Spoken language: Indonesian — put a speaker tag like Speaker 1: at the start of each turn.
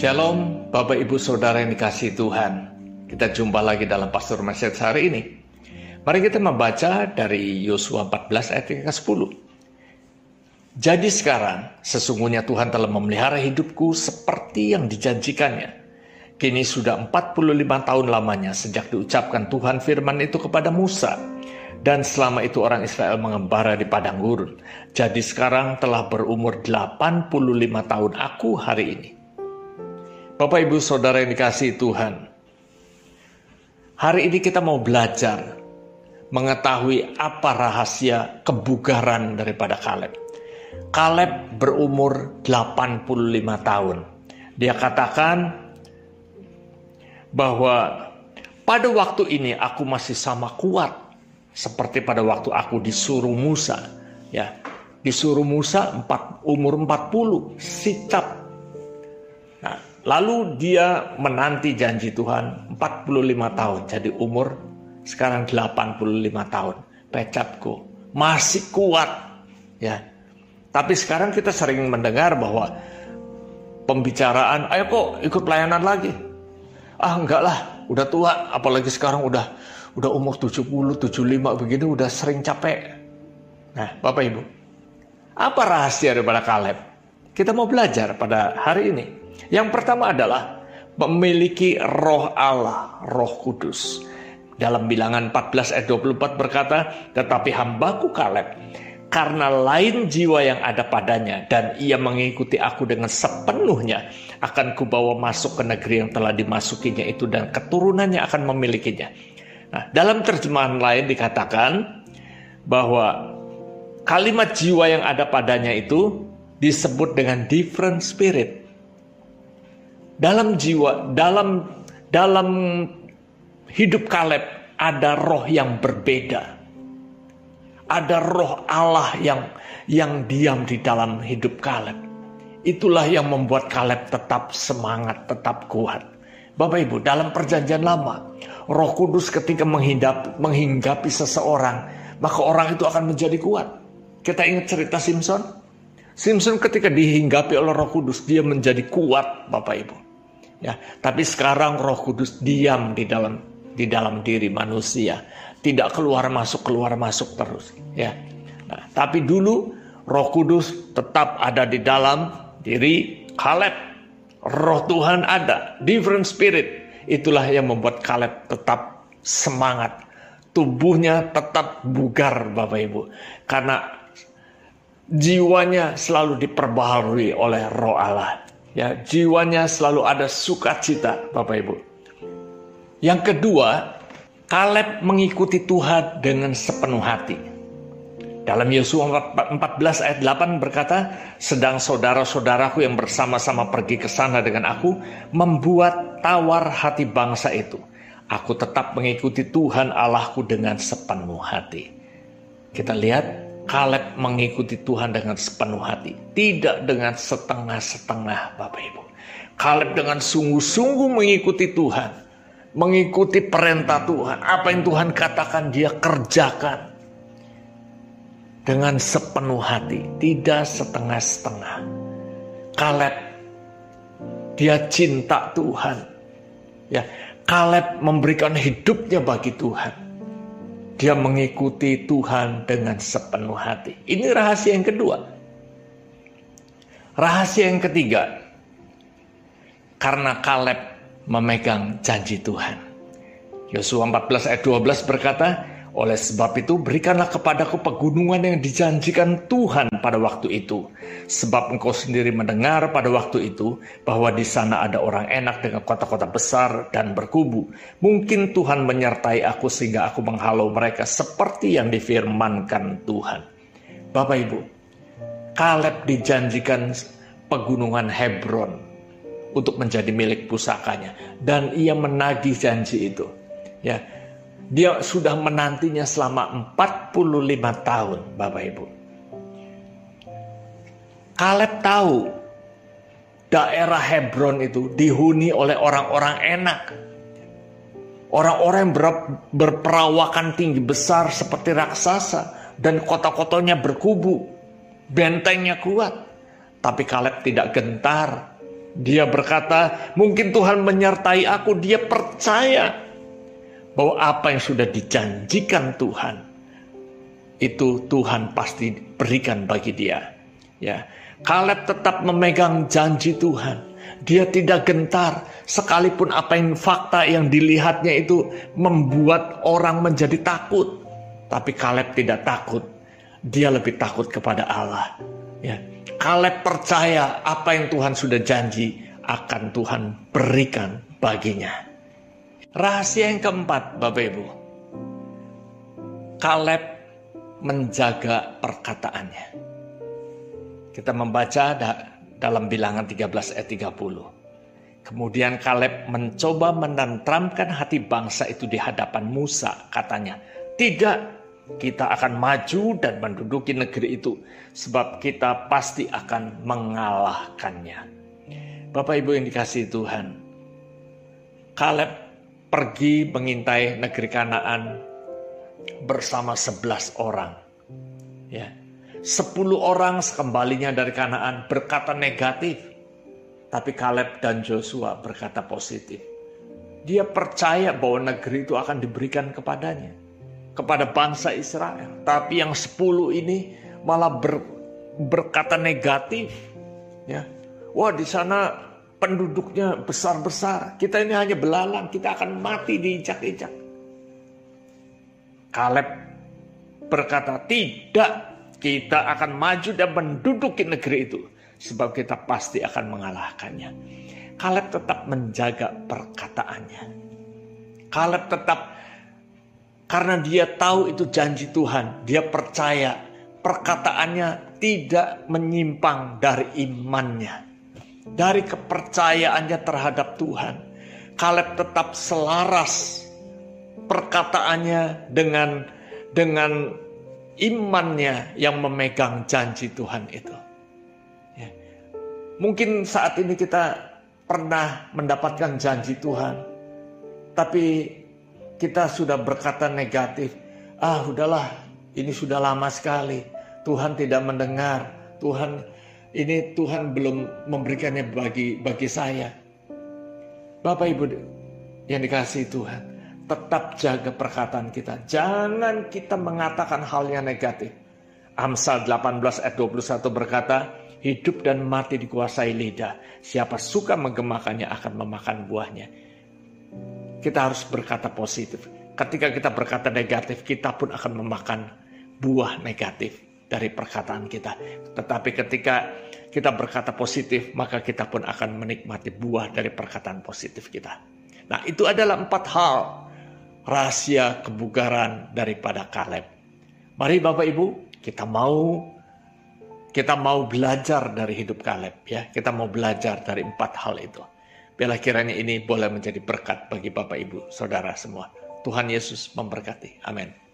Speaker 1: Shalom, Bapak Ibu Saudara yang dikasih Tuhan. Kita jumpa lagi dalam Pastor Message hari ini. Mari kita membaca dari Yosua 14 ayat ke 10. Jadi sekarang, sesungguhnya Tuhan telah memelihara hidupku seperti yang dijanjikannya. Kini sudah 45 tahun lamanya sejak diucapkan Tuhan firman itu kepada Musa. Dan selama itu orang Israel mengembara di padang gurun. Jadi sekarang telah berumur 85 tahun aku hari ini. Bapak Ibu Saudara yang dikasih Tuhan. Hari ini kita mau belajar mengetahui apa rahasia kebugaran daripada Kaleb. Kaleb berumur 85 tahun. Dia katakan bahwa pada waktu ini aku masih sama kuat seperti pada waktu aku disuruh Musa ya disuruh Musa empat, umur 40 sikap Lalu dia menanti janji Tuhan 45 tahun. Jadi umur sekarang 85 tahun. Pecapku masih kuat. Ya. Tapi sekarang kita sering mendengar bahwa pembicaraan, ayo kok ikut pelayanan lagi. Ah enggak lah, udah tua, apalagi sekarang udah udah umur 70, 75 begini udah sering capek. Nah, Bapak Ibu, apa rahasia daripada Kaleb? Kita mau belajar pada hari ini. Yang pertama adalah memiliki roh Allah, roh kudus. Dalam bilangan 14 ayat 24 berkata, tetapi hambaku Kaleb, karena lain jiwa yang ada padanya dan ia mengikuti aku dengan sepenuhnya akan kubawa masuk ke negeri yang telah dimasukinya itu dan keturunannya akan memilikinya. Nah, dalam terjemahan lain dikatakan bahwa kalimat jiwa yang ada padanya itu disebut dengan different spirit dalam jiwa, dalam dalam hidup Kaleb ada roh yang berbeda. Ada roh Allah yang yang diam di dalam hidup Kaleb. Itulah yang membuat Kaleb tetap semangat, tetap kuat. Bapak Ibu, dalam perjanjian lama, Roh Kudus ketika menghindap, menghinggapi seseorang, maka orang itu akan menjadi kuat. Kita ingat cerita Simpson? Simpson ketika dihinggapi oleh Roh Kudus, dia menjadi kuat, Bapak Ibu. Ya, tapi sekarang Roh Kudus diam di dalam di dalam diri manusia, tidak keluar masuk keluar masuk terus, ya. Nah, tapi dulu Roh Kudus tetap ada di dalam diri Kaleb. Roh Tuhan ada, different spirit. Itulah yang membuat Kaleb tetap semangat. Tubuhnya tetap bugar Bapak Ibu. Karena jiwanya selalu diperbaharui oleh roh Allah. Ya, jiwanya selalu ada sukacita, Bapak Ibu. Yang kedua, Kaleb mengikuti Tuhan dengan sepenuh hati. Dalam Yosua 14 ayat 8 berkata, sedang saudara-saudaraku yang bersama-sama pergi ke sana dengan aku, membuat tawar hati bangsa itu. Aku tetap mengikuti Tuhan Allahku dengan sepenuh hati. Kita lihat Kaleb mengikuti Tuhan dengan sepenuh hati, tidak dengan setengah-setengah, Bapak Ibu. Kaleb dengan sungguh-sungguh mengikuti Tuhan, mengikuti perintah Tuhan. Apa yang Tuhan katakan, dia kerjakan dengan sepenuh hati, tidak setengah-setengah. Kaleb, dia cinta Tuhan. Ya, Kaleb memberikan hidupnya bagi Tuhan dia mengikuti Tuhan dengan sepenuh hati. Ini rahasia yang kedua. Rahasia yang ketiga, karena Kaleb memegang janji Tuhan. Yosua 14 ayat 12 berkata, oleh sebab itu berikanlah kepadaku pegunungan yang dijanjikan Tuhan pada waktu itu. Sebab engkau sendiri mendengar pada waktu itu bahwa di sana ada orang enak dengan kota-kota besar dan berkubu. Mungkin Tuhan menyertai aku sehingga aku menghalau mereka seperti yang difirmankan Tuhan. Bapak Ibu, Kaleb dijanjikan pegunungan Hebron untuk menjadi milik pusakanya dan ia menagih janji itu. Ya, dia sudah menantinya selama 45 tahun, Bapak Ibu. Kaleb tahu daerah Hebron itu dihuni oleh orang-orang enak. Orang-orang ber, berperawakan tinggi besar seperti raksasa dan kota-kotanya berkubu. Bentengnya kuat. Tapi Kaleb tidak gentar Dia berkata, mungkin Tuhan menyertai aku. Dia percaya bahwa apa yang sudah dijanjikan Tuhan itu Tuhan pasti berikan bagi dia. Ya, Kaleb tetap memegang janji Tuhan. Dia tidak gentar sekalipun apa yang fakta yang dilihatnya itu membuat orang menjadi takut. Tapi Kaleb tidak takut. Dia lebih takut kepada Allah. Ya. Kaleb percaya apa yang Tuhan sudah janji akan Tuhan berikan baginya. Rahasia yang keempat, Bapak Ibu. Kaleb menjaga perkataannya. Kita membaca dalam bilangan 13 ayat 30. Kemudian Kaleb mencoba menentramkan hati bangsa itu di hadapan Musa. Katanya, tidak kita akan maju dan menduduki negeri itu sebab kita pasti akan mengalahkannya. Bapak Ibu yang dikasih Tuhan, Kaleb pergi mengintai negeri Kanaan bersama sebelas orang. Ya. Sepuluh orang sekembalinya dari Kanaan berkata negatif. Tapi Kaleb dan Joshua berkata positif. Dia percaya bahwa negeri itu akan diberikan kepadanya kepada bangsa Israel. Tapi yang sepuluh ini malah ber, berkata negatif. Ya, wah di sana penduduknya besar-besar. Kita ini hanya belalang, kita akan mati diinjak-injak. Kaleb berkata, tidak, kita akan maju dan menduduki negeri itu. Sebab kita pasti akan mengalahkannya. Kaleb tetap menjaga perkataannya. Kaleb tetap karena dia tahu itu janji Tuhan. Dia percaya perkataannya tidak menyimpang dari imannya. Dari kepercayaannya terhadap Tuhan. Kaleb tetap selaras perkataannya dengan dengan imannya yang memegang janji Tuhan itu. Ya. Mungkin saat ini kita pernah mendapatkan janji Tuhan, tapi kita sudah berkata negatif. Ah, udahlah, ini sudah lama sekali. Tuhan tidak mendengar. Tuhan ini Tuhan belum memberikannya bagi bagi saya. Bapak Ibu yang dikasih Tuhan, tetap jaga perkataan kita. Jangan kita mengatakan hal yang negatif. Amsal 18 ayat 21 berkata, hidup dan mati dikuasai lidah. Siapa suka menggemakannya akan memakan buahnya. Kita harus berkata positif. Ketika kita berkata negatif, kita pun akan memakan buah negatif dari perkataan kita. Tetapi ketika kita berkata positif, maka kita pun akan menikmati buah dari perkataan positif kita. Nah, itu adalah empat hal rahasia kebugaran daripada Kaleb. Mari Bapak Ibu, kita mau kita mau belajar dari hidup Kaleb ya. Kita mau belajar dari empat hal itu. Biarlah kiranya ini boleh menjadi berkat bagi Bapak Ibu, Saudara semua. Tuhan Yesus memberkati. Amin.